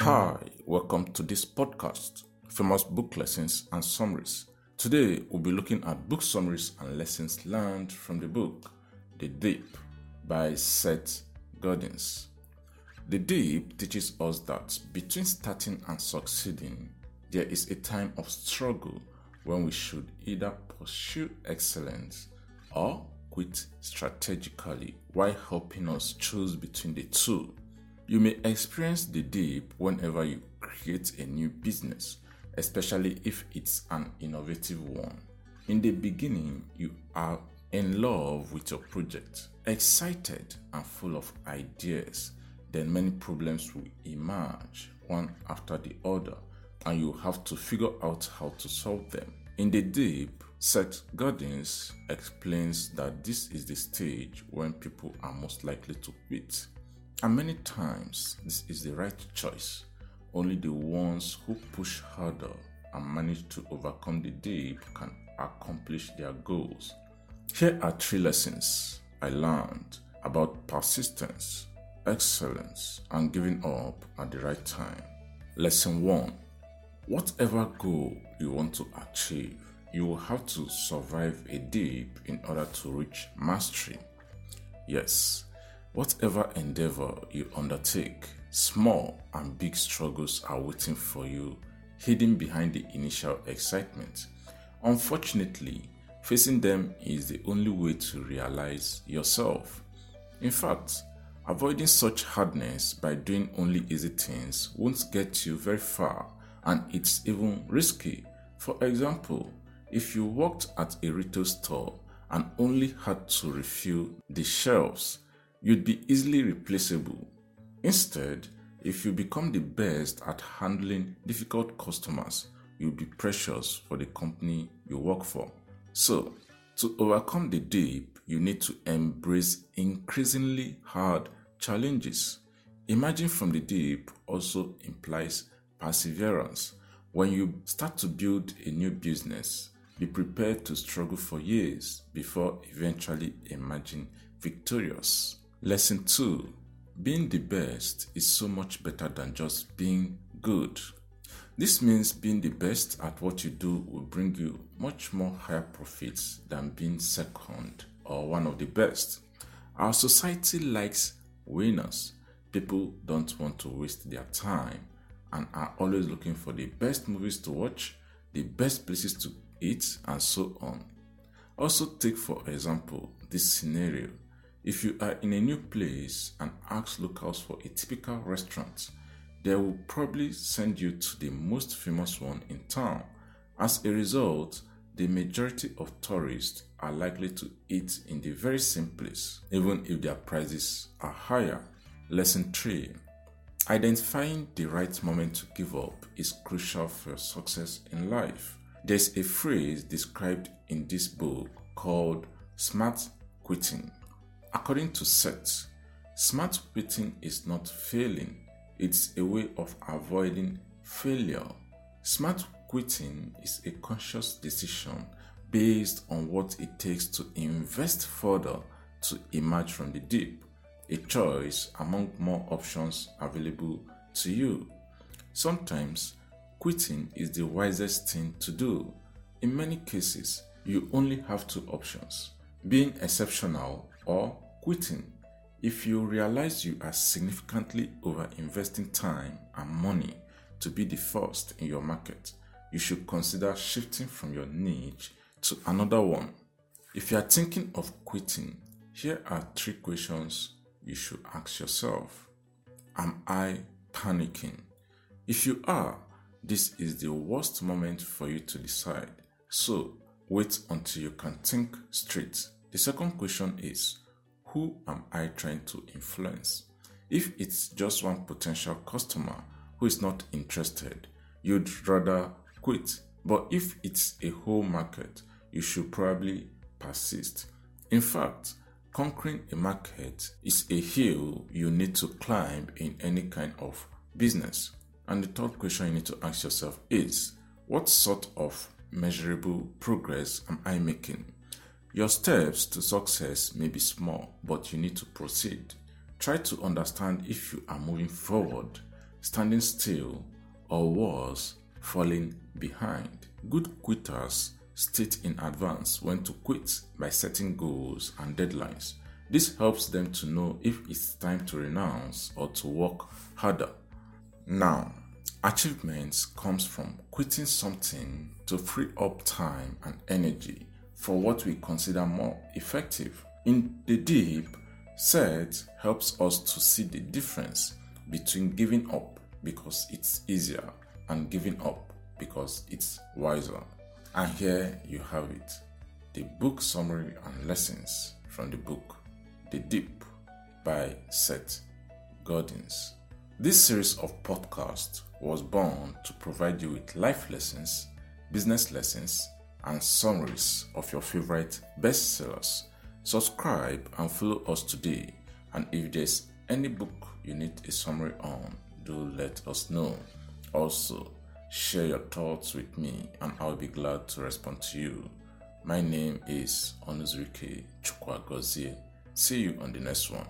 Hi, welcome to this podcast, Famous Book Lessons and Summaries. Today, we'll be looking at book summaries and lessons learned from the book The Dip by Seth Godin. The Dip teaches us that between starting and succeeding, there is a time of struggle when we should either pursue excellence or quit strategically while helping us choose between the two. You may experience the dip whenever you create a new business, especially if it's an innovative one. In the beginning, you are in love with your project, excited and full of ideas. Then many problems will emerge one after the other, and you have to figure out how to solve them. In the dip, Seth Godin explains that this is the stage when people are most likely to quit. And many times, this is the right choice. Only the ones who push harder and manage to overcome the dip can accomplish their goals. Here are three lessons I learned about persistence, excellence, and giving up at the right time. Lesson 1 Whatever goal you want to achieve, you will have to survive a dip in order to reach mastery. Yes, whatever endeavor you undertake, small and big struggles are waiting for you, hidden behind the initial excitement. Unfortunately, facing them is the only way to realize yourself. In fact, avoiding such hardness by doing only easy things won't get you very far and it's even risky. For example, if you worked at a retail store and only had to refill the shelves, you'd be easily replaceable. Instead, if you become the best at handling difficult customers, you'll be precious for the company you work for. So, to overcome the dip, you need to embrace increasingly hard challenges. Emerging from the dip also implies perseverance. When you start to build a new business, be prepared to struggle for years before eventually emerging victorious. Lesson 2 Being the best is so much better than just being good. This means being the best at what you do will bring you much more higher profits than being second or one of the best. Our society likes winners. People don't want to waste their time and are always looking for the best movies to watch, the best places to eat, and so on. Also, take for example this scenario. If you are in a new place and ask locals for a typical restaurant, they will probably send you to the most famous one in town. As a result, the majority of tourists are likely to eat in the very same place, even if their prices are higher. Lesson 3 Identifying the right moment to give up is crucial for success in life. There's a phrase described in this book called smart quitting. According to Seth, smart quitting is not failing, it's a way of avoiding failure. Smart quitting is a conscious decision based on what it takes to invest further to emerge from the dip a choice among more options available to you. Sometimes quitting is the wisest thing to do. In many cases, you only have two options being exceptional or quitting. If you realize you are significantly over investing time and money to be the first in your market, you should consider shifting from your niche to another one. If you are thinking of quitting, here are three questions you should ask yourself Am I panicking? If you are, this is the worst moment for you to decide. So, wait until you can think straight. The second question is Who am I trying to influence? If it's just one potential customer who is not interested, you'd rather quit. But if it's a whole market, you should probably persist. In fact, Conquering a market is a hill you need to climb in any kind of business. And the third question you need to ask yourself is what sort of measurable progress am I making? Your steps to success may be small, but you need to proceed. Try to understand if you are moving forward. standing still, or worse, falling behind. Good quitters state in advance when to quit by setting goals and deadlines. This helps them to know if it's time to renounce or to work harder. Now, achievements comes from quitting something to free up time and energy for what we consider more effective. In the dip, Seth helps us to see the difference between giving up because it's easier and giving up because it's wiser. And here you have it the book summary and lessons from the book The Dip by Seth Godin. This series of podcasts was born to provide you with life lessons, business lessons, and summaries of your favorite bestsellers. Subscribe and follow us today. And if there's any book you need a summary on, do let us know. Also, share your thoughts with me and I'll be glad to respond to you. My name is Onuzurike Chukwuagozie. See you on the next one.